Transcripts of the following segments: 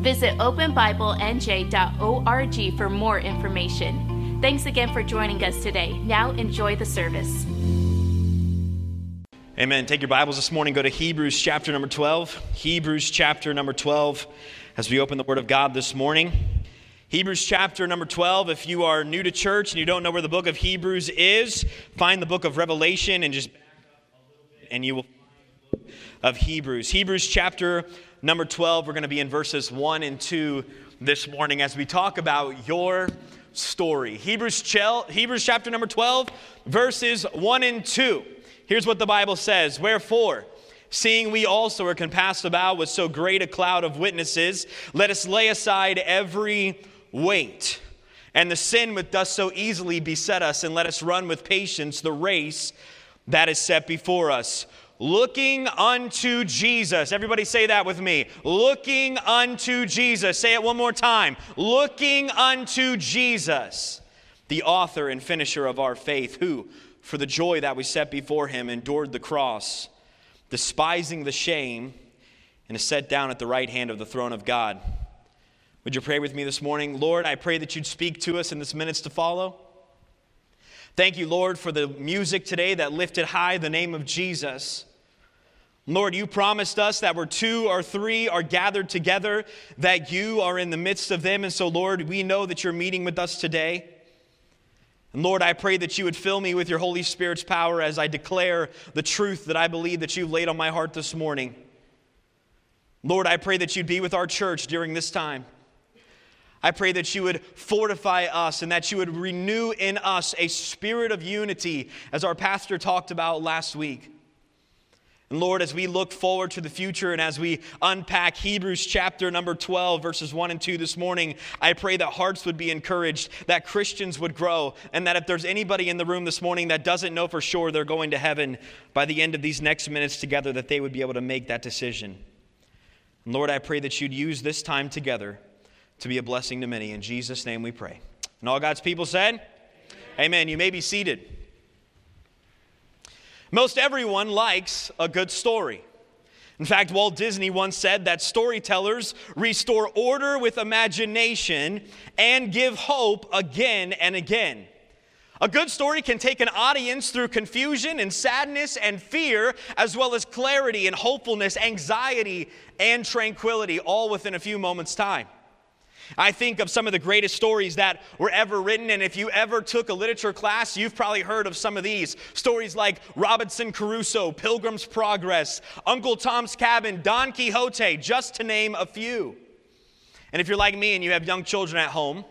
Visit openbiblenj.org for more information. Thanks again for joining us today. Now enjoy the service. Amen. Take your Bibles this morning, go to Hebrews chapter number 12. Hebrews chapter number 12 as we open the Word of God this morning. Hebrews chapter number 12. If you are new to church and you don't know where the book of Hebrews is, find the book of Revelation and just and you will of Hebrews. Hebrews chapter number 12, we're going to be in verses 1 and 2 this morning as we talk about your story. Hebrews, Hebrews chapter number 12, verses 1 and 2. Here's what the Bible says Wherefore, seeing we also are compassed about with so great a cloud of witnesses, let us lay aside every weight and the sin which does so easily beset us, and let us run with patience the race that is set before us looking unto Jesus. Everybody say that with me. Looking unto Jesus. Say it one more time. Looking unto Jesus, the author and finisher of our faith, who, for the joy that we set before him, endured the cross, despising the shame, and is set down at the right hand of the throne of God. Would you pray with me this morning? Lord, I pray that you'd speak to us in this minutes to follow. Thank you, Lord, for the music today that lifted high the name of Jesus. Lord, you promised us that where two or three are gathered together, that you are in the midst of them. And so, Lord, we know that you're meeting with us today. And Lord, I pray that you would fill me with your Holy Spirit's power as I declare the truth that I believe that you've laid on my heart this morning. Lord, I pray that you'd be with our church during this time. I pray that you would fortify us and that you would renew in us a spirit of unity, as our pastor talked about last week. And Lord, as we look forward to the future and as we unpack Hebrews chapter number 12, verses 1 and 2 this morning, I pray that hearts would be encouraged, that Christians would grow, and that if there's anybody in the room this morning that doesn't know for sure they're going to heaven by the end of these next minutes together, that they would be able to make that decision. And Lord, I pray that you'd use this time together to be a blessing to many. In Jesus' name we pray. And all God's people said, Amen. Amen. You may be seated. Most everyone likes a good story. In fact, Walt Disney once said that storytellers restore order with imagination and give hope again and again. A good story can take an audience through confusion and sadness and fear, as well as clarity and hopefulness, anxiety and tranquility, all within a few moments' time. I think of some of the greatest stories that were ever written, and if you ever took a literature class, you've probably heard of some of these. Stories like Robinson Crusoe, Pilgrim's Progress, Uncle Tom's Cabin, Don Quixote, just to name a few. And if you're like me and you have young children at home,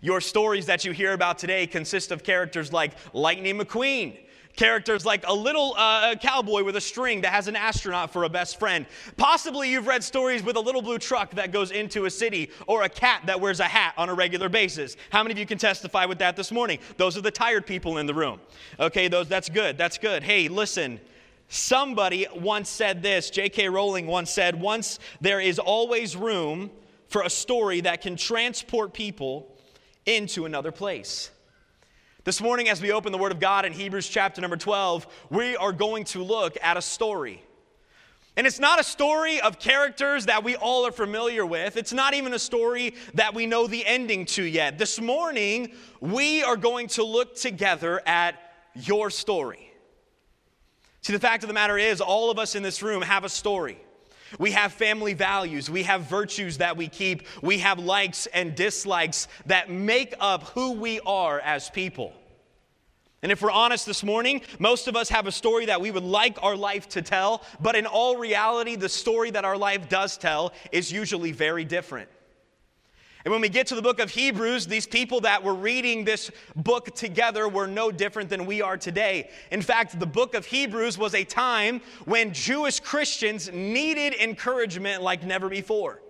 your stories that you hear about today consist of characters like Lightning McQueen, Characters like a little uh, cowboy with a string that has an astronaut for a best friend. Possibly you've read stories with a little blue truck that goes into a city or a cat that wears a hat on a regular basis. How many of you can testify with that this morning? Those are the tired people in the room. Okay, those that's good. That's good. Hey, listen. Somebody once said this, J.K. Rowling once said, once there is always room for a story that can transport people into another place. This morning, as we open the Word of God in Hebrews chapter number 12, we are going to look at a story. And it's not a story of characters that we all are familiar with. It's not even a story that we know the ending to yet. This morning, we are going to look together at your story. See, the fact of the matter is, all of us in this room have a story. We have family values. We have virtues that we keep. We have likes and dislikes that make up who we are as people. And if we're honest this morning, most of us have a story that we would like our life to tell, but in all reality, the story that our life does tell is usually very different. And when we get to the book of Hebrews, these people that were reading this book together were no different than we are today. In fact, the book of Hebrews was a time when Jewish Christians needed encouragement like never before.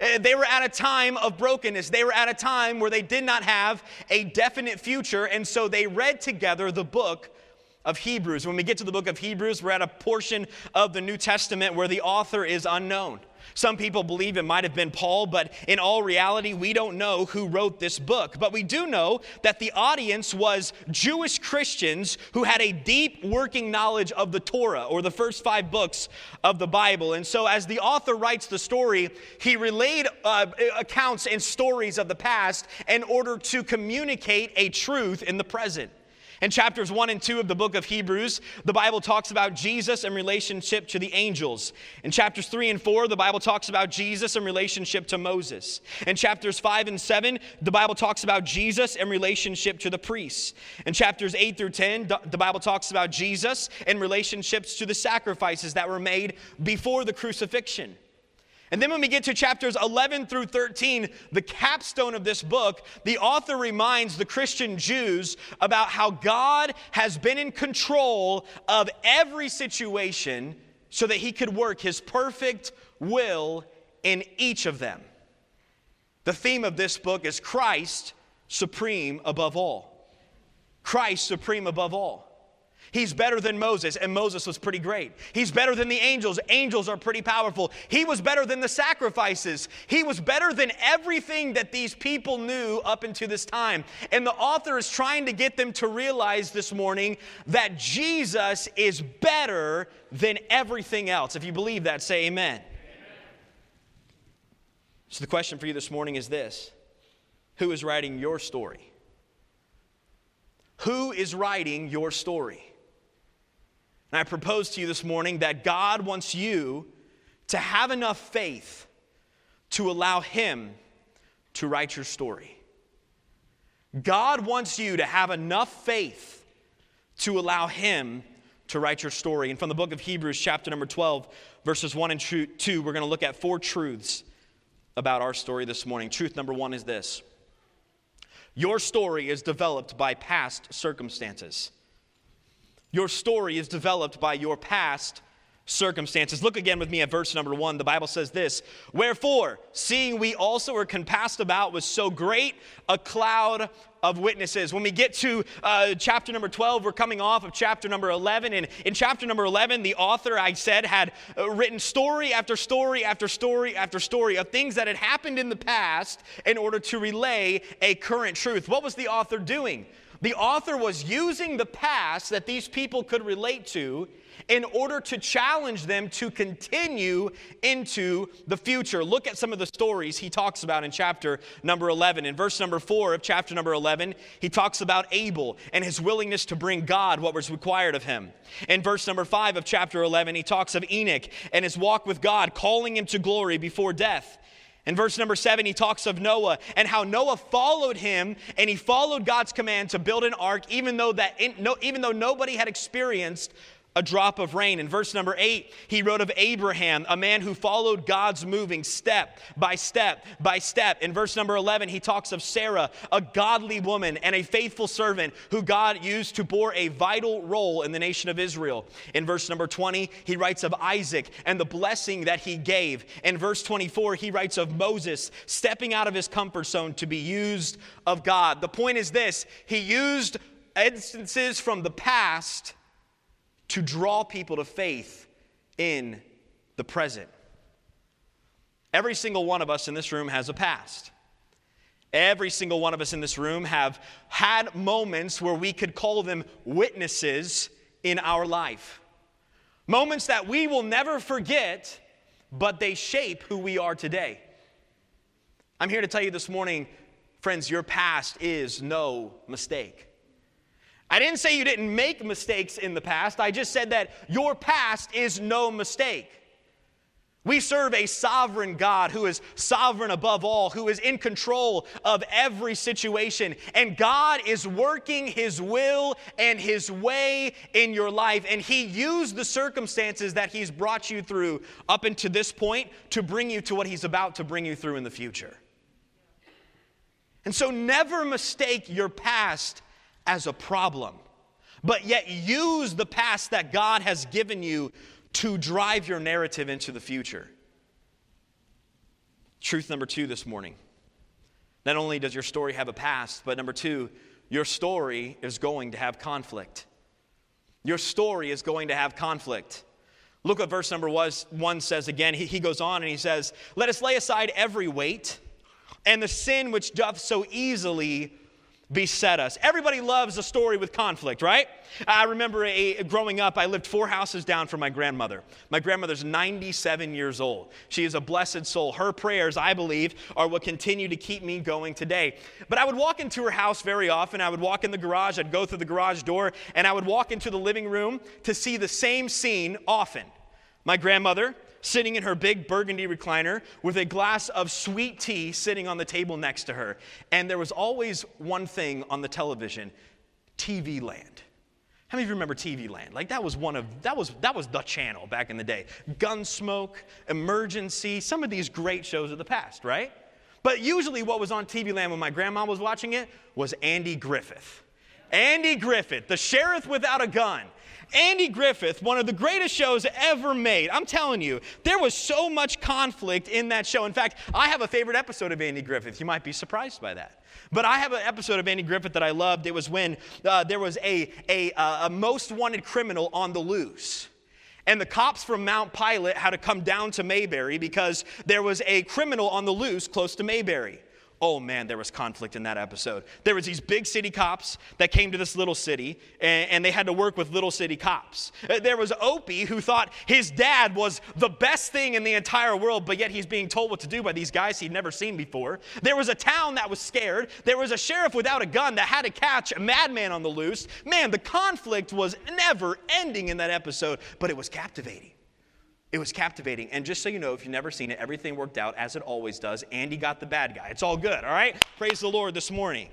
Uh, They were at a time of brokenness. They were at a time where they did not have a definite future, and so they read together the book of Hebrews. When we get to the book of Hebrews, we're at a portion of the New Testament where the author is unknown. Some people believe it might have been Paul, but in all reality, we don't know who wrote this book. But we do know that the audience was Jewish Christians who had a deep working knowledge of the Torah, or the first five books of the Bible. And so, as the author writes the story, he relayed uh, accounts and stories of the past in order to communicate a truth in the present. In chapters 1 and 2 of the book of Hebrews, the Bible talks about Jesus in relationship to the angels. In chapters 3 and 4, the Bible talks about Jesus in relationship to Moses. In chapters 5 and 7, the Bible talks about Jesus in relationship to the priests. In chapters 8 through 10, the- Bible talks about Jesus in relationships to the sacrifices that were made before the crucifixion. And then when we get to chapters 11 through 13, the capstone of this book, the author reminds the Christian Jews about how God has been in control of every situation so that he could work his perfect will in each of them. The theme of this book is Christ supreme above all. Christ supreme above all. He's better than Moses, and Moses was pretty great. He's better than the angels. Angels are pretty powerful. He was better than the sacrifices. He was better than everything that these people knew up until this time. And the author is trying to get them to realize this morning that Jesus is better than everything else. If you believe that, say amen. So the question for you this morning is this Who is writing your story? Who is writing your story? And I propose to you this morning that God wants you to have enough faith to allow Him to write your story. God wants you to have enough faith to allow Him to write your story. And from the book of Hebrews, chapter number 12, verses 1 and 2, we're going to look at four truths about our story this morning. Truth number one is this Your story is developed by past circumstances. Your story is developed by your past circumstances. Look again with me at verse number one. The Bible says this Wherefore, seeing we also are compassed about with so great a cloud of witnesses. When we get to uh, chapter number 12, we're coming off of chapter number 11. And in chapter number 11, the author, I said, had uh, written story after story after story after story of things that had happened in the past in order to relay a current truth. What was the author doing? The author was using the past that these people could relate to in order to challenge them to continue into the future. Look at some of the stories he talks about in chapter number 11. In verse number 4 of chapter number 11, he talks about Abel and his willingness to bring God what was required of him. In verse number 5 of chapter 11, he talks of Enoch and his walk with God, calling him to glory before death. In verse number seven, he talks of Noah and how Noah followed him and he followed God's command to build an ark, even though that even though nobody had experienced a drop of rain. In verse number eight, he wrote of Abraham, a man who followed God's moving step by step by step. In verse number 11, he talks of Sarah, a godly woman and a faithful servant who God used to bore a vital role in the nation of Israel. In verse number 20, he writes of Isaac and the blessing that he gave. In verse 24, he writes of Moses stepping out of his comfort zone to be used of God. The point is this he used instances from the past to draw people to faith in the present. Every single one of us in this room has a past. Every single one of us in this room have had moments where we could call them witnesses in our life. Moments that we will never forget, but they shape who we are today. I'm here to tell you this morning, friends, your past is no mistake. I didn't say you didn't make mistakes in the past. I just said that your past is no mistake. We serve a sovereign God who is sovereign above all, who is in control of every situation. And God is working His will and His way in your life. And He used the circumstances that He's brought you through up until this point to bring you to what He's about to bring you through in the future. And so never mistake your past as a problem, but yet use the past that God has given you to drive your narrative into the future. Truth number two this morning. Not only does your story have a past, but number two, your story is going to have conflict. Your story is going to have conflict. Look what verse number one says again. He, he goes on and he says, Let us lay aside every weight and the sin which doth so easily beset us. Everybody loves a story with conflict, right? I remember a, growing up, I lived four houses down from my grandmother. My grandmother's 97 years old. She is a blessed soul. Her prayers, I believe, are what continue to keep me going today. But I would walk into her house very often. I would walk in the garage, I'd go through the garage door, and I would walk into the living room to see the same scene often. My grandmother sitting in her big burgundy recliner with a glass of sweet tea sitting on the table next to her. And there was always one thing on the television TV Land. How many of you remember TV Land? Like that was one of that was that was the channel back in the day. Gunsmoke, Emergency, some of these great shows of the past, right? But usually what was on TV Land when my grandma was watching it was Andy Griffith. Andy Griffith, the sheriff without a gun. Andy Griffith, one of the greatest shows ever made. I'm telling you, there was so much conflict in that show. In fact, I have a favorite episode of Andy Griffith. You might be surprised by that. But I have an episode of Andy Griffith that I loved. It was when uh, there was a, a, uh, a most wanted criminal on the loose. And the cops from Mount Pilot had to come down to Mayberry because there was a criminal on the loose close to Mayberry. Oh man, there was conflict in that episode. There was these big city cops that came to this little city, and, and, they had to work with little city cops. Uh, there was Opie who thought his dad was the best thing in the entire world, but yet he's being told what to do by these guys he'd never seen before. There was a town that was scared. There was a sheriff without a gun that had to catch a madman on the loose. Man, the conflict was never ending in that episode, but it was captivating. It was captivating. And just so you know, if you've never seen it, everything worked out as it always does. Andy got the bad guy. It's all good, all right? Praise the Lord this morning.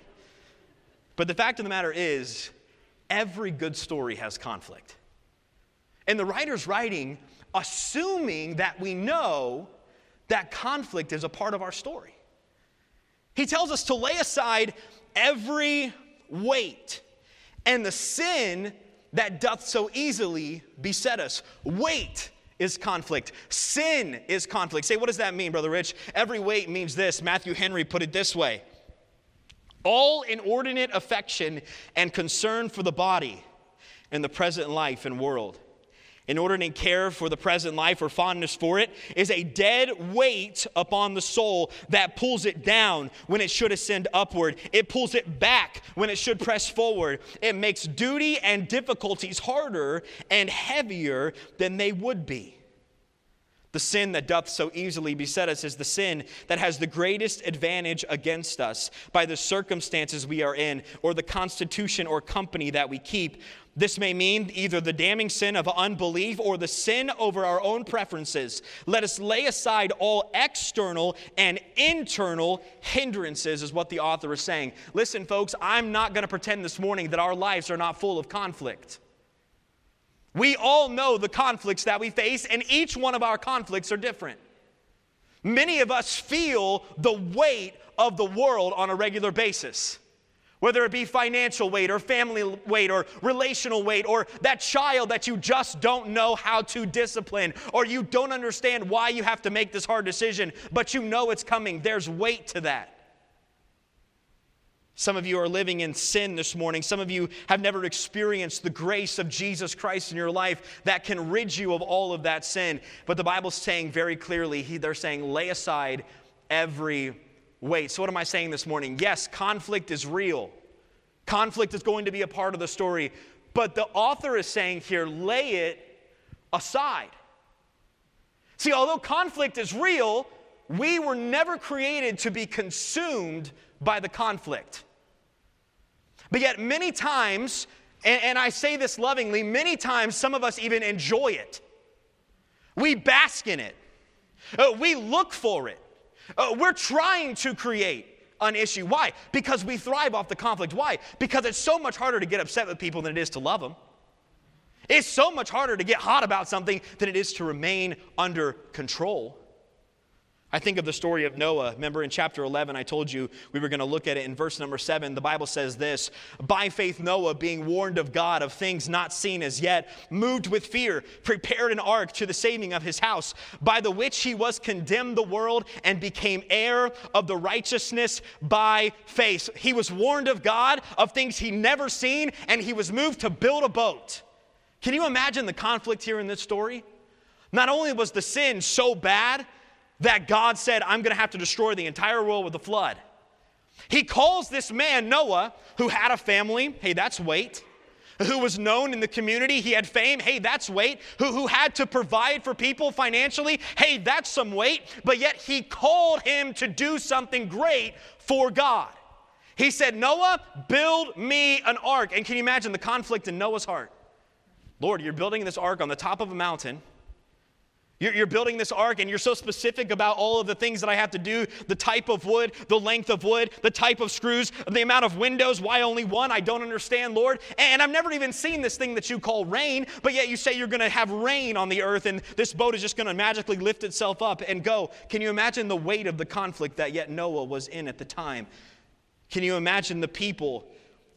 But the fact of the matter is, every good story has conflict. And the writer's writing assuming that we know that conflict is a part of our story. He tells us to lay aside every weight and the sin that doth so easily beset us. Weight is conflict. Sin is conflict. Say, what does that mean, Brother Rich? Every weight means this. Matthew Henry put it this way All inordinate affection and concern for the body in the present life and world Inordinate care for the present life or fondness for it is a dead weight upon the soul that pulls it down when it should ascend upward. It pulls it back when it should press forward. It makes duty and difficulties harder and heavier than they would be. The sin that doth so easily beset us is the sin that has the greatest advantage against us by the circumstances we are in, or the constitution or company that we keep. This may mean either the damning sin of unbelief or the sin over our own preferences. Let us lay aside all external and internal hindrances, is what the author is saying. Listen, folks, I'm not going to pretend this morning that our lives are not full of conflict. We all know the conflicts that we face, and each one of our conflicts are different. Many of us feel the weight of the world on a regular basis. Whether it be financial weight or family weight or relational weight or that child that you just don't know how to discipline or you don't understand why you have to make this hard decision, but you know it's coming, there's weight to that. Some of you are living in sin this morning. Some of you have never experienced the grace of Jesus Christ in your life that can rid you of all of that sin. But the Bible's saying very clearly, they're saying, lay aside every weight. So, what am I saying this morning? Yes, conflict is real, conflict is going to be a part of the story. But the author is saying here, lay it aside. See, although conflict is real, we were never created to be consumed by the conflict. But yet, many times, and, and, I say this lovingly, many times some of us even enjoy it. We bask in it, uh, we look for it. Uh, we're trying to create an issue. Why? Because we thrive off the conflict. Why? Because it's so much harder to get upset with people than it is to love them. It's so much harder to get hot about something than it is to remain under control. I think of the story of Noah. Remember in chapter 11, I told you we were going to look at it in verse number 7. The Bible says this By faith, Noah, being warned of God of things not seen as yet, moved with fear, prepared an ark to the saving of his house, by the which he was condemned the world and became heir of the righteousness by faith. He was warned of God of things he never seen, and he was moved to build a boat. Can you imagine the conflict here in this story? Not only was the sin so bad, that God said, I'm going to have to destroy the entire world with a flood. He calls this man, Noah, who had a family, hey, that's weight. Who was known in the community, he had fame, hey, that's weight. Who, who had to provide for people financially, hey, that's some weight. But yet he called him to do something great for God. He said, Noah, build me an ark. And can you imagine the conflict in Noah's heart? Lord, you're building this ark on the top of a mountain. You're, you're, building this ark and you're so specific about all of the things that I have to do the type of wood, the length of wood, the type of screws, the amount of windows. Why only one? I don't understand, Lord. And I've never even seen this thing that you call rain, but yet you say you're going to have rain on the earth and this boat is just going to magically lift itself up and go. Can you imagine the weight of the conflict that yet Noah was in at the time? Can you imagine the people?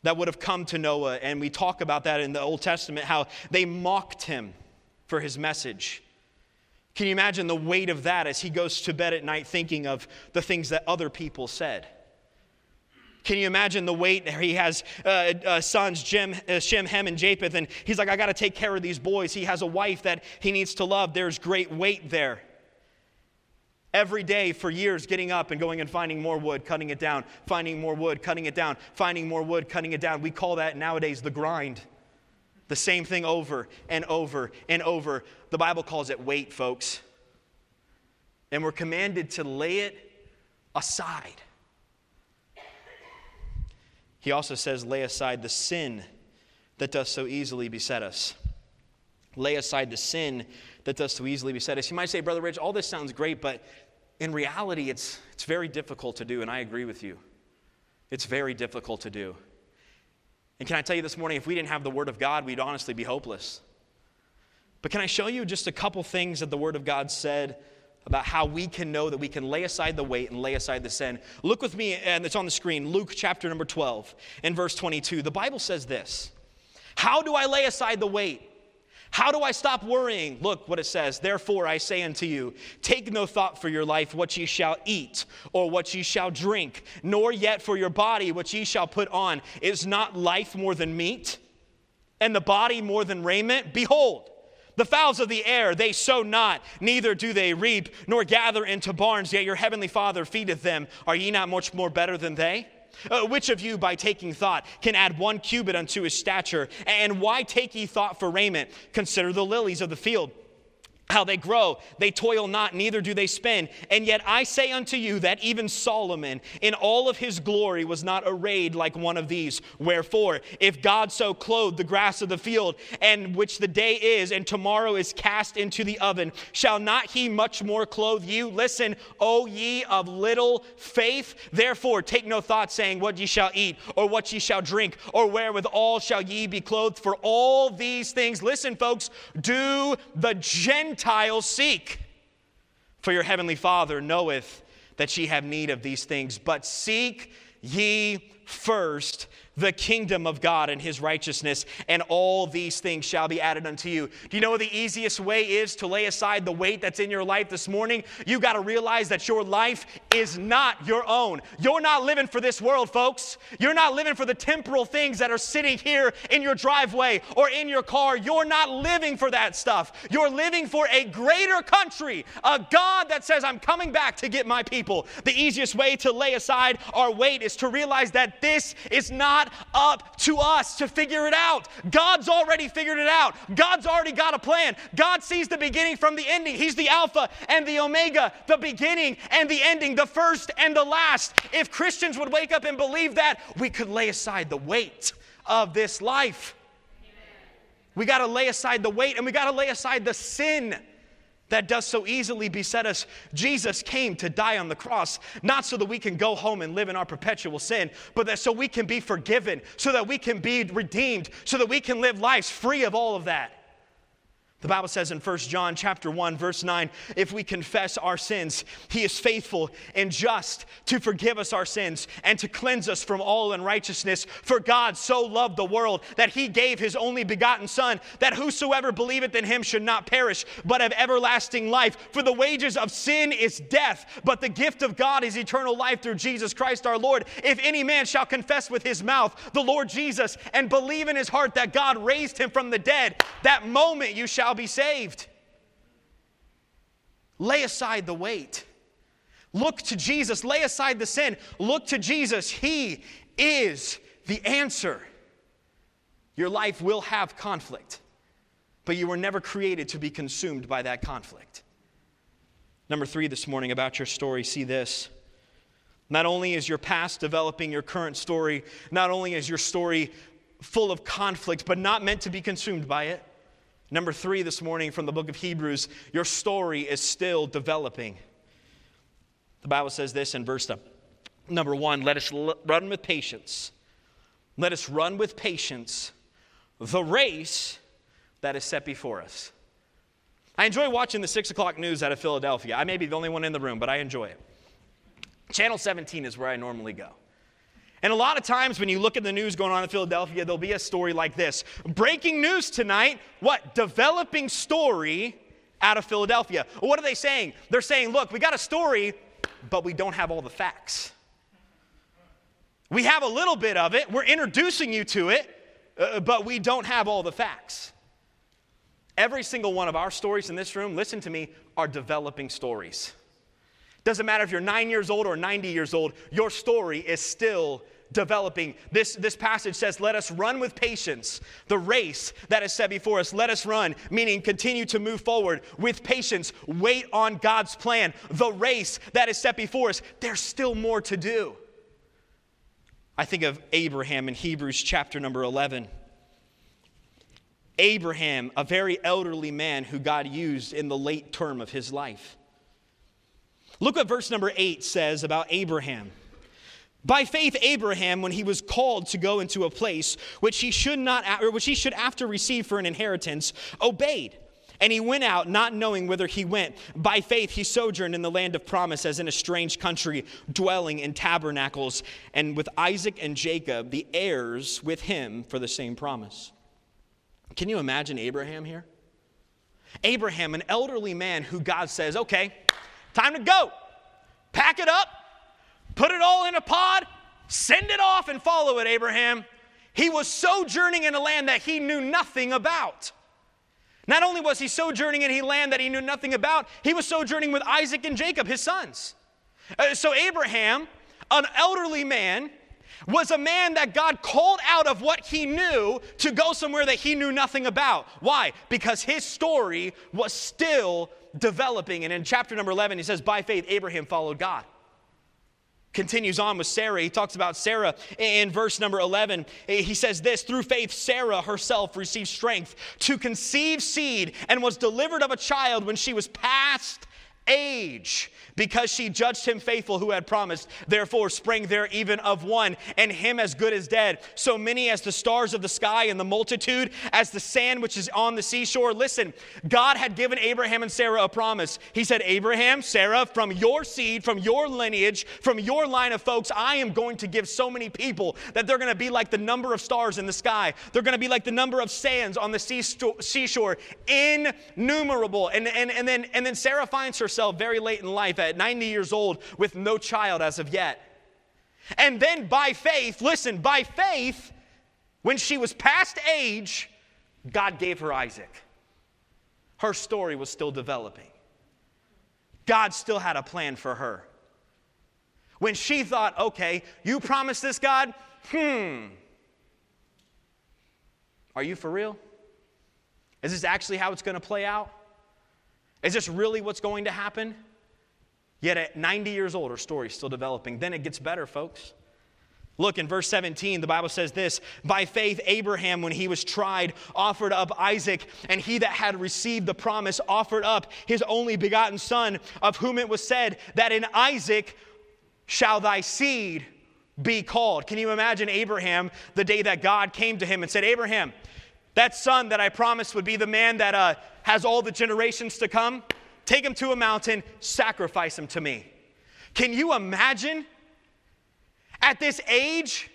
That would have come to Noah, and we talk about that in the Old Testament, how they mocked him for his message. Can you imagine the weight of that as he goes to bed at night thinking of the things that other people said? Can you imagine the weight? There? He has uh, uh, sons, Jim, uh, Shem, Hem, and Japheth, and he's like, I got to take care of these boys. He has a wife that he needs to love. There's great weight there. Every day for years, getting up and going and finding more wood, cutting it down, finding more wood, cutting it down, finding more wood, cutting it down. We call that nowadays the grind. The same thing over and over and over. The Bible calls it weight, folks. And we're commanded to lay it aside. He also says, lay aside the sin that does so easily beset us. Lay aside the sin that does so easily beset us. You might say, Brother Rich, all this sounds great, but in reality, it's, it's very difficult to do, and I agree with you. It's very difficult to do. And can I tell you this morning, if we didn't have the Word of God, we'd honestly be hopeless. But can I show you just a couple things that the Word of God said about how we can know that we can lay aside the weight and lay aside the sin? Look with me, and it's on the screen, Luke chapter number 12 and verse 22. The Bible says this How do I lay aside the weight? How do I stop worrying? Look what it says. Therefore, I say unto you, take no thought for your life, what ye shall eat, or what ye shall drink, nor yet for your body, what ye shall put on. Is not life more than meat, and the body more than raiment? Behold, the fowls of the air, they sow not, neither do they reap, nor gather into barns, yet your heavenly Father feedeth them. Are ye not much more better than they? Uh, which of you, by taking thought, can add one cubit unto his stature? And why take ye thought for raiment? Consider the lilies of the field how they grow, they toil not, neither do they spin. And yet I say unto you that even Solomon in all of his glory was not arrayed like one of these. Wherefore, if God so clothed the grass of the field, and which the day is, and tomorrow is cast into the oven, shall not he much more clothe you? Listen, O ye of little faith. Therefore, take no thought, saying, What ye shall eat, or what ye shall drink, or wherewithal shall ye be clothed. For all these things, listen, folks, do the Gentiles Gentiles seek. For your heavenly Father knoweth that ye have need of these things. But seek ye first the kingdom of God and his righteousness, and all these things shall be added unto you. Do you know what the easiest way is to lay aside the weight that's in your life this morning? You got to realize that your life is not your own. You're not living for this world, folks. You're not living for the temporal things that are sitting here in your driveway or in your car. You're not living for that stuff. You're living for a greater country, a God that says, I'm coming back to get my people. The easiest way to lay aside our weight is to realize that this is not not up to us to figure it out. God's already figured it out. God's already got a plan. God sees the beginning from the ending. He's the Alpha and the Omega, the beginning and the ending, the first and the last. If Christians would wake up and believe that, we could lay aside the weight of this life. We got to lay aside the weight and we got to lay aside the sin that does so easily beset us. Jesus came to die on the cross, not so that we can go home and live in our perpetual sin, but that so we can be forgiven, so that we can be redeemed, so that we can live lives free of all of that. The Bible says in 1 John chapter 1 verse 9, if we confess our sins, he is faithful and just to forgive us our sins and to cleanse us from all unrighteousness. For God so loved the world that he gave his only begotten son that whosoever believeth in him should not perish but have everlasting life. For the wages of sin is death, but the gift of God is eternal life through Jesus Christ our Lord. If any man shall confess with his mouth the Lord Jesus and believe in his heart that God raised him from the dead, that moment you shall shall be saved. Lay aside the weight. Look to Jesus. Lay aside the sin. Look to Jesus. He is the answer. Your life will have conflict, but you were never created to be consumed by that conflict. Number three this morning about your story, see this. Not only is your past developing your current story, not only is your story full of conflict, but not meant to be consumed by it. Number three this morning from the book of Hebrews your story is still developing. The Bible says this in verse number one let us run with patience. Let us run with patience the race that is set before us. I enjoy watching the six o'clock news out of Philadelphia. I may be the only one in the room, but I enjoy it. Channel 17 is where I normally go. And a lot of times when you look at the news going on in Philadelphia, there'll be a story like this Breaking news tonight. What? Developing story out of Philadelphia. What are they saying? They're saying, look, we got a story, but we don't have all the facts. We have a little bit of it, we're introducing you to it, uh, but we don't have all the facts. Every single one of our stories in this room, listen to me, are developing stories. Doesn't matter if you're nine years old or 90 years old, your story is still developing. This, this passage says, Let us run with patience the race that is set before us. Let us run, meaning continue to move forward with patience. Wait on God's plan. The race that is set before us, there's still more to do. I think of Abraham in Hebrews chapter number 11. Abraham, a very elderly man who God used in the late term of his life. Look what verse number 8 says about Abraham. By faith, Abraham, when he was called to go into a place which he should not, or which he should after receive for an inheritance, obeyed. And he went out, not knowing whither he went. By faith, he sojourned in the land of promise, as in a strange country, dwelling in tabernacles, and with Isaac and Jacob, the heirs with him for the same promise. Can you imagine Abraham here? Abraham, an elderly man who God says, okay, Time to go. Pack it up, put it all in a pod, send it off and follow it, Abraham. He was sojourning in a land that he knew nothing about. Not only was he sojourning in a land that he knew nothing about, he was sojourning with Isaac and Jacob, his sons. Uh, so, Abraham, an elderly man, was a man that God called out of what he knew to go somewhere that he knew nothing about. Why? Because his story was still developing. And in chapter number 11, he says, By faith, Abraham followed God. Continues on with Sarah. He talks about Sarah in verse number 11. He says this Through faith, Sarah herself received strength to conceive seed and was delivered of a child when she was past age because she judged him faithful who had promised. Therefore sprang there even of one, and him as good as dead. So many as the stars of the sky and the multitude as the sand which is on the seashore. Listen, God had given Abraham and Sarah a promise. He said, Abraham, Sarah, from your seed, from your lineage, from your line of folks, I am going to give so many people that they're going to be like the number of stars in the sky. They're going to be like the number of sands on the seashore, innumerable. And, and, and, then, and then Sarah finds herself very late in life at 90 years old with no child as of yet. And then by faith, listen, by faith, when she was past age, God gave her Isaac. Her story was still developing. God still had a plan for her. When she thought, okay, you promised this, God? Hmm. Are you for real? Is this actually how it's going to play out? Is this really what's going to happen? Yet at 90 years old, her story's still developing. Then it gets better, folks. Look in verse 17, the Bible says this By faith, Abraham, when he was tried, offered up Isaac, and he that had received the promise offered up his only begotten son, of whom it was said, That in Isaac shall thy seed be called. Can you imagine Abraham the day that God came to him and said, Abraham, That son that I promised would be the man that uh, has all the generations to come, take him to a mountain, sacrifice him to me. Can you imagine at this age,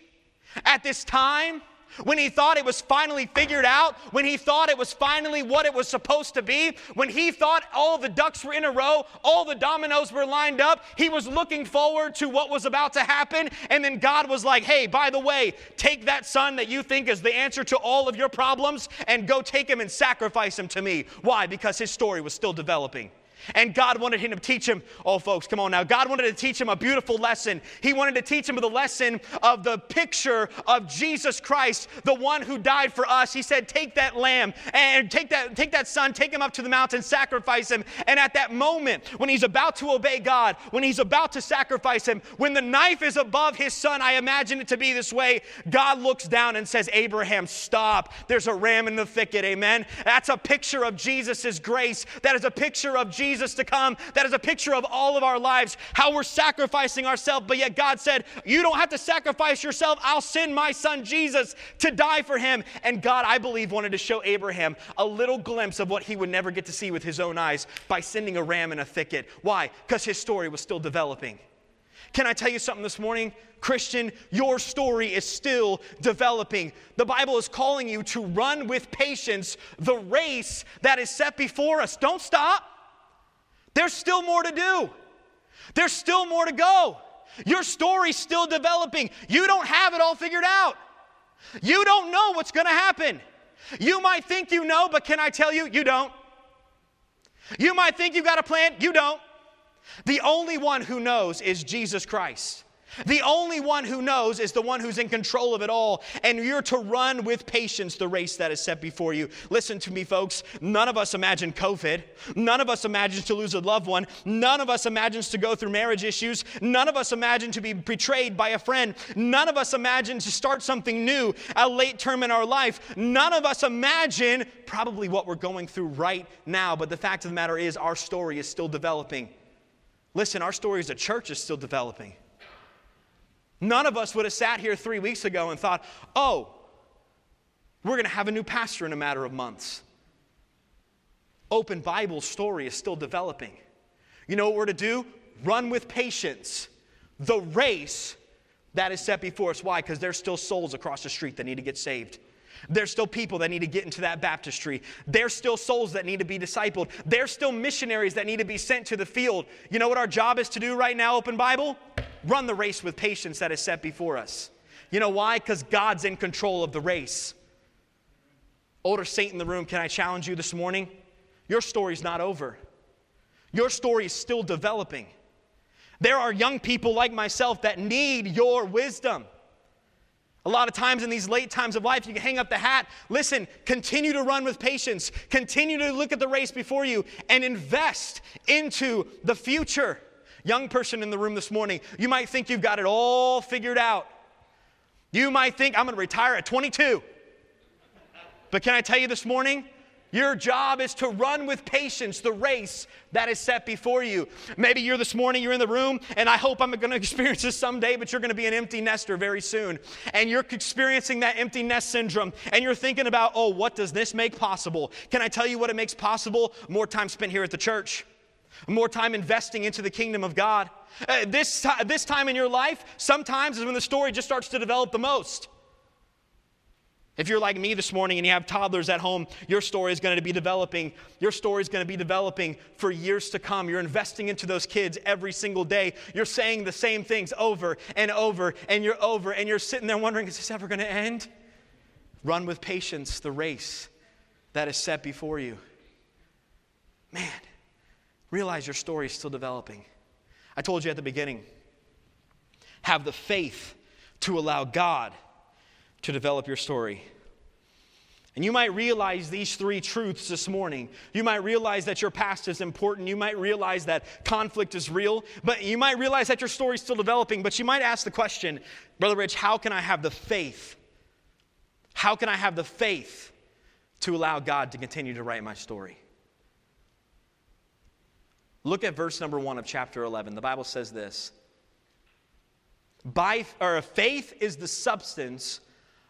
at this time, when he thought it was finally figured out, when he thought it was finally what it was supposed to be, when he thought all the ducks were in a row, all the dominoes were lined up, he was looking forward to what was about to happen. And then God was like, hey, by the way, take that son that you think is the answer to all of your problems and go take him and sacrifice him to me. Why? Because his story was still developing. And God wanted him to teach him, oh, folks, come on now. God wanted to teach him a beautiful lesson. He wanted to teach him the lesson of the picture of Jesus Christ, the one who died for us. He said, Take that lamb and take that, take that son, take him up to the mountain, sacrifice him. And at that moment, when he's about to obey God, when he's about to sacrifice him, when the knife is above his son, I imagine it to be this way. God looks down and says, Abraham, stop. There's a ram in the thicket. Amen. That's a picture of Jesus' grace. That is a picture of Jesus Jesus to come. That is a picture of all of our lives, how we're sacrificing ourselves. But yet God said, You don't have to sacrifice yourself. I'll send my son Jesus to die for him. And God, I believe, wanted to show Abraham a little glimpse of what he would never get to see with his own eyes by sending a ram in a thicket. Why? Because his story was still developing. Can I tell you something this morning? Christian, your story is still developing. The Bible is calling you to run with patience the race that is set before us. Don't stop. There's still more to do. There's still more to go. Your story's still developing. You don't have it all figured out. You don't know what's going to happen. You might think you know, but can I tell you, you don't. You might think you've got a plan, you don't. The only one who knows is Jesus Christ. The only one who knows is the one who's in control of it all, and you're to run with patience the race that is set before you. Listen to me, folks. None of us imagine COVID. None of us imagines to lose a loved one. None of us imagines to go through marriage issues. None of us imagine to be betrayed by a friend. None of us imagine to start something new, a late term in our life. None of us imagine probably what we're going through right now, but the fact of the matter is, our story is still developing. Listen, our story as a church is still developing. None of us would have sat here three weeks ago and thought, oh, we're going to have a new pastor in a matter of months. Open Bible story is still developing. You know what we're to do? Run with patience the race that is set before us. Why? Because there's still souls across the street that need to get saved. There's still people that need to get into that baptistry. There's still souls that need to be discipled. There's still missionaries that need to be sent to the field. You know what our job is to do right now, Open Bible? Run the race with patience that is set before us. You know why? Because God's in control of the race. Older saint in the room, can I challenge you this morning? Your story's not over. Your story is still developing. There are young people like myself that need your wisdom. A lot of times in these late times of life, you can hang up the hat. Listen, continue to run with patience. Continue to look at the race before you and invest into the future. Young person in the room this morning, you might think you've got it all figured out. You might think, I'm going to retire at 22. But can I tell you this morning? Your job is to run with patience the race that is set before you. Maybe you're this morning, you're in the room, and I hope I'm going to experience this someday, but you're going to be an empty nester very soon. And you're experiencing that empty nest syndrome, and you're thinking about, oh, what does this make possible? Can I tell you what it makes possible? More time spent here at the church, more time investing into the kingdom of God. Uh, this, this time in your life, sometimes is when the story just starts to develop the most. If you're like me this morning and you have toddlers at home, your story is going to be developing. Your story is going to be developing for years to come. You're investing into those kids every single day. You're saying the same things over and over and you're over and you're sitting there wondering, is this ever going to end? Run with patience the race that is set before you. Man, realize your story is still developing. I told you at the beginning, have the faith to allow God to develop your story. And you might realize these three truths this morning. You might realize that your past is important. You might realize that conflict is real. But you might realize that your story is still developing. But you might ask the question, Brother Rich, how can I have the faith? How can I have the faith to allow God to continue to write my story? Look at verse number one of chapter 11. The Bible says this By, or faith is the substance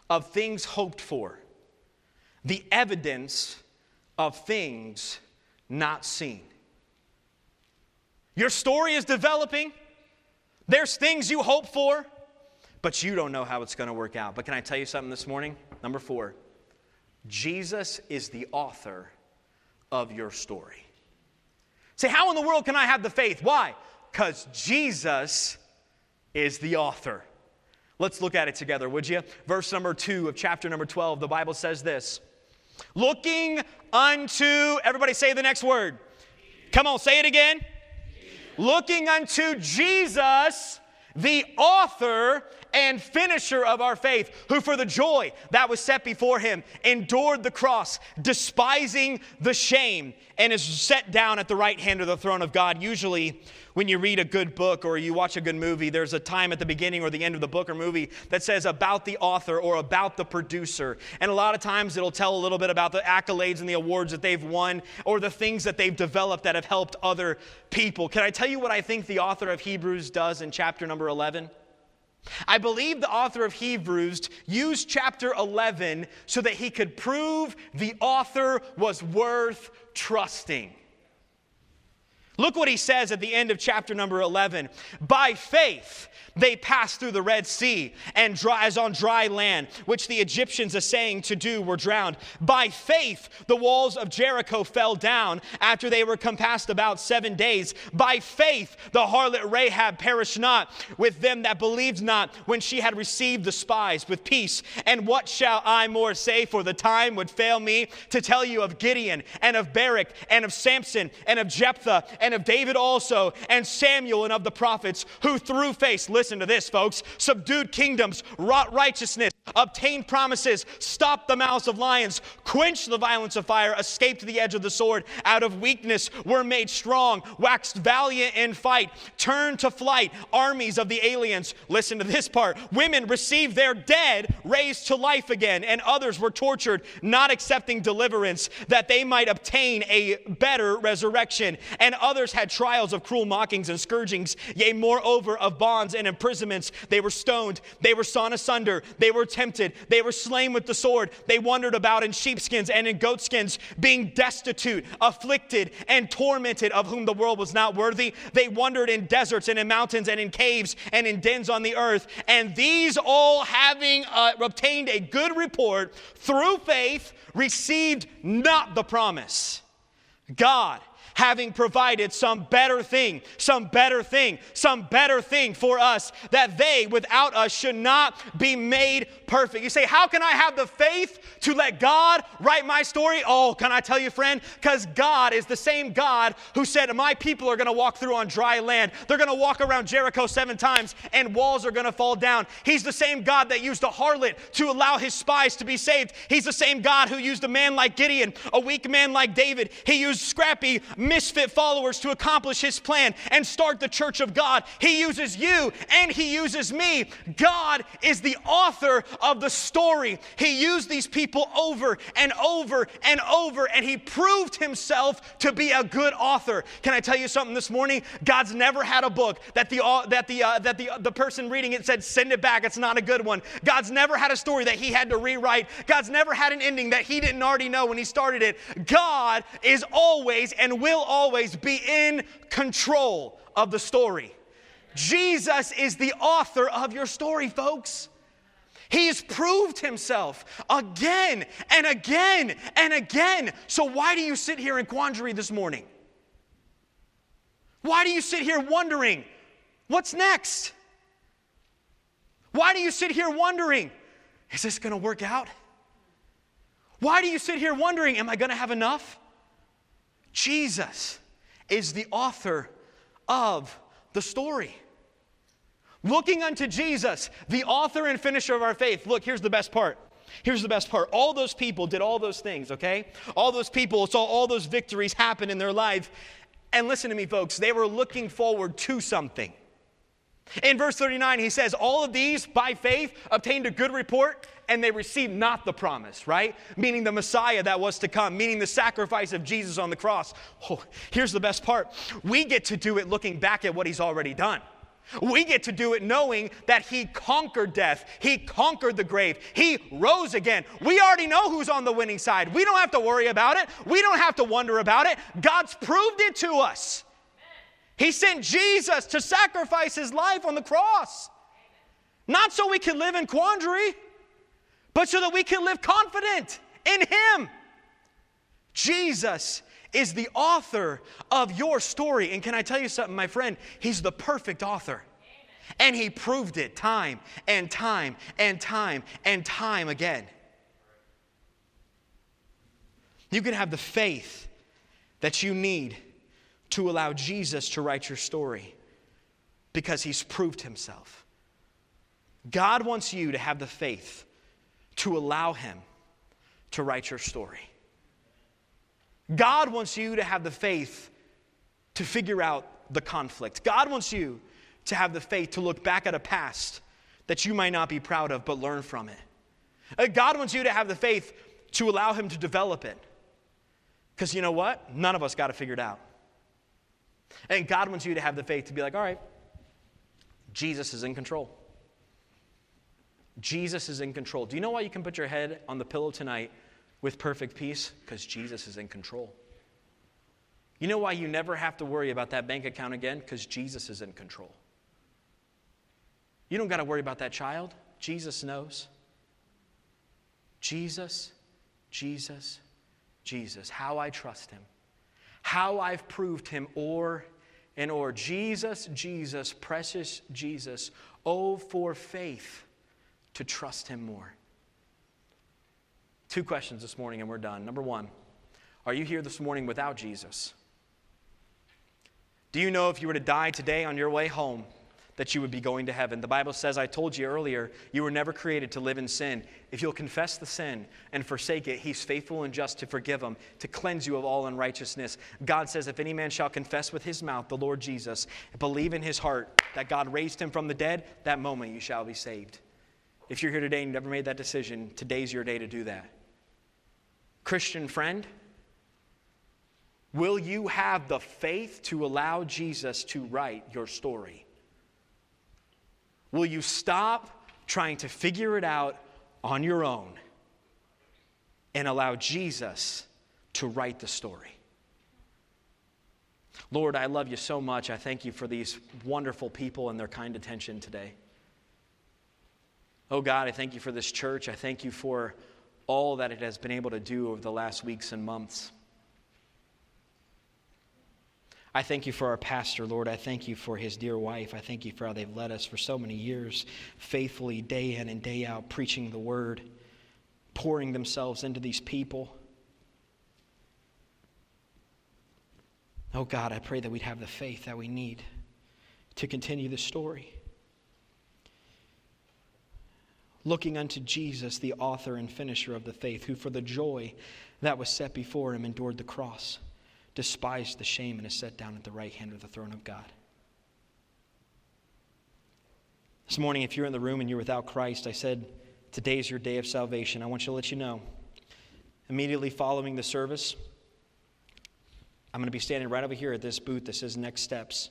of things hoped for, the evidence of things not seen. Your story is developing. There's things you hope for, but you don't know how it's going to work out. But can I tell you something this morning? Number four Jesus is the author of your story. Say, how in the world can I have the faith? Why? Because Jesus is the author. Let's look at it together, would you? Verse number two of chapter number 12, the Bible says this Looking unto, everybody say the next word. Come on, say it again. Looking unto Jesus, the author and finisher of our faith, who for the joy that was set before him endured the cross, despising the shame, and is set down at the right hand of the throne of God. Usually, when you read a good book or you watch a good movie, there's a time at the beginning or the end of the book or movie that says about the author or about the producer. And a lot of times it'll tell a little bit about the accolades and the awards that they've won or the things that they've developed that have helped other people. Can I tell you what I think the author of Hebrews does in chapter number 11? I believe the author of Hebrews used chapter 11 so that he could prove the author was worth trusting. Look what he says at the end of chapter number 11. By faith, they passed through the Red Sea and dry, as on dry land, which the Egyptians assaying to do were drowned. By faith, the walls of Jericho fell down after they were compassed about seven days. By faith, the harlot Rahab perished not with them that believed not when she had received the spies with peace. And what shall I more say? For the time would fail me to tell you of Gideon and of Barak and of Samson and of Jephthah and of David also and Samuel and of the prophets who through faith listen to this, folks, subdued kingdoms, wrought righteousness, obtained promises, stopped the mouths of lions, quenched the violence of fire, escaped the edge of the sword, out of weakness were made strong, waxed valiant in fight, turned to flight armies of the aliens. Listen to this part. Women received their dead raised to life again, and others were tortured, not accepting deliverance, that they might obtain a better resurrection. And others had trials of cruel mockings and scourgings, yea, moreover, of bonds and imprisonments. They were stoned, they were sawn asunder, they were tempted, they were slain with the sword. They wandered about in sheepskins and in goatskins, being destitute, afflicted, and tormented, of whom the world was not worthy. They wandered in deserts and in mountains and in caves and in dens on the earth. And these all, having uh, obtained a good report through faith, received not the promise. God, having provided some better thing, some better thing, some better thing for us, that they without us should not be made perfect. You say, How can I have the faith to let God write my story? Oh, can I tell you, friend? Because God is the same God who said, My people are going to walk through on dry land. They're going to walk around Jericho seven times and walls are going to fall down. He's the same God that used a harlot to allow his spies to be saved. He's the same God who used a man like Gideon, a weak man like David. He used scrappy, misfit followers to accomplish his plan and start the church of God. He uses you and he uses me. God is the author of the story. He used these people over and over and over, and he proved himself to be a good author. Can I tell you something this morning? God's never had a book that the that the uh, that the the person reading it said send it back. It's not a good one. God's never had a story that he had to rewrite. God's never had an ending that he didn't already know when he started it. God is always and will always be in control of the story. Jesus is the author of your story, folks. He's proved himself again and again and again. So, why do you sit here in quandary this morning? Why do you sit here wondering, what's next? Why do you sit here wondering, is this going to work out? Why do you sit here wondering, am I going to have enough? Jesus is the author of the story. Looking unto Jesus, the author and finisher of our faith. Look, here's the best part. Here's the best part. All those people did all those things, okay? All those people saw all those victories happen in their life. And listen to me, folks, they were looking forward to something. In verse 39, he says, All of these by faith obtained a good report, and they received not the promise, right? Meaning the Messiah that was to come, meaning the sacrifice of Jesus on the cross. Oh, here's the best part we get to do it looking back at what he's already done. We get to do it knowing that He conquered death. He conquered the grave. He rose again. We already know who's on the winning side. We don't have to worry about it. We don't have to wonder about it. God's proved it to us. He sent Jesus to sacrifice His life on the cross. Not so we can live in quandary, but so that we can live confident in Him. Jesus is the author of your story. And can I tell you something, my friend? He's the perfect author. And he proved it time and time and time and time again. You can have the faith that you need to allow Jesus to write your story because he's proved himself. God wants you to have the faith to allow him to write your story. God wants you to have the faith to figure out the conflict. God wants you to have the faith to look back at a past that you might not be proud of, but learn from it. Uh, God wants you to have the faith to allow Him to develop it. Because you know what? None of us got it figured out. And God wants you to have the faith to be like, all right, Jesus is in control. Jesus is in control. Do you know why you can put your head on the pillow tonight with perfect peace? Because Jesus is in control. You know why you never have to worry about that bank account again? Because Jesus is in control. You don't got to worry about that child. Jesus knows. Jesus, Jesus, Jesus. How I trust him. How I've proved him o'er and o'er. Jesus, Jesus, precious Jesus. Oh, for faith to trust him more. Two questions this morning and we're done. Number one, are you here this morning without Jesus? Do you know if you were to die today on your way home, that you would be going to heaven. The Bible says, I told you earlier, you were never created to live in sin. If you'll confess the sin and forsake it, He's faithful and just to forgive them, to cleanse you of all unrighteousness. God says, If any man shall confess with his mouth the Lord Jesus, believe in his heart that God raised him from the dead, that moment you shall be saved. If you're here today and you never made that decision, today's your day to do that. Christian friend, will you have the faith to allow Jesus to write your story? Will you stop trying to figure it out on your own and allow Jesus to write the story? Lord, I love you so much. I thank you for these wonderful people and their kind attention today. Oh God, I thank you for this church. I thank you for all that it has been able to do over the last weeks and months. I thank you for our pastor, Lord. I thank you for his dear wife. I thank you for how they've led us for so many years, faithfully, day in and day out, preaching the word, pouring themselves into these people. Oh God, I pray that we'd have the faith that we need to continue the story looking unto Jesus, the author and finisher of the faith, who for the joy that was set before him endured the cross, despised the shame, and is set down at the right hand of the throne of God. This morning, if you're in the room and you're without Christ, I said, Today is your day of salvation. I want you to let you know. Immediately following the service, I'm going to be standing right over here at this booth that says Next Steps.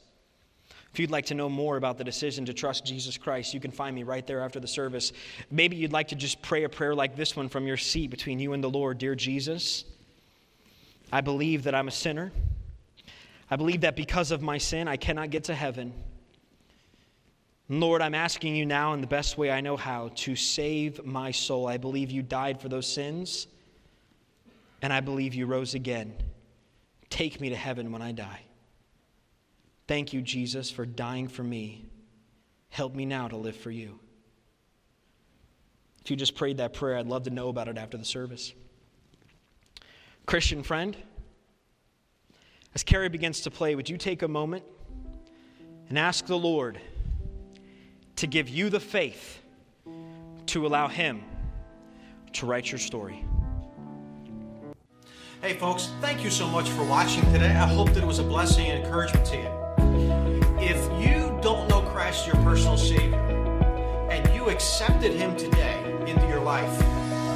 If you'd like to know more about the decision to trust Jesus Christ, you can find me right there after the service. Maybe you'd like to just pray a prayer like this one from your seat between you and the Lord Dear Jesus, I believe that I'm a sinner. I believe that because of my sin, I cannot get to heaven. Lord, I'm asking you now in the best way I know how to save my soul. I believe you died for those sins, and I believe you rose again. Take me to heaven when I die. Thank you, Jesus, for dying for me. Help me now to live for you. If you just prayed that prayer, I'd love to know about it after the service. Christian friend, as Carrie begins to play, would you take a moment and ask the Lord to give you the faith to allow Him to write your story? Hey, folks, thank you so much for watching today. I hope that it was a blessing and encouragement to you if you don't know Christ your personal Savior and you accepted Him today into your life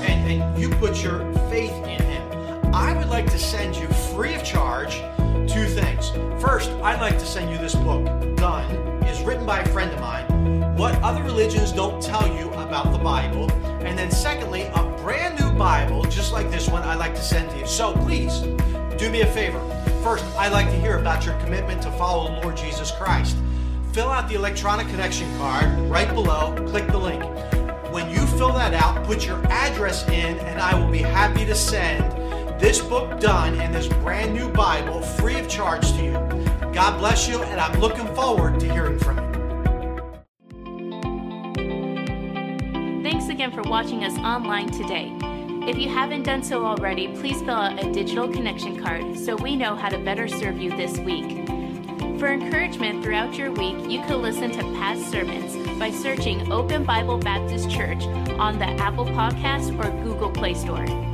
and, and you put your faith in Him, I would like to send you free of charge two things. First, I'd like to send you this book, Done, is written by a friend of mine, What Other religions don't tell you about the Bible. And then, secondly, a brand new Bible, just like this one, I'd like to send to you. So please do me a favor. First, I'd like to hear about your commitment to follow the Lord Jesus Christ. Fill out the electronic connection card right below, click the link. When you fill that out, put your address in, and I will be happy to send this book done and this brand new Bible free of charge to you. God bless you, and I'm looking forward to hearing from you. Thanks again for watching us online today. If you haven't done so already, please fill out a digital connection card so we know how to better serve you this week. For encouragement throughout your week, you can listen to past sermons by searching Open Bible Baptist Church on the Apple Podcast or Google Play Store.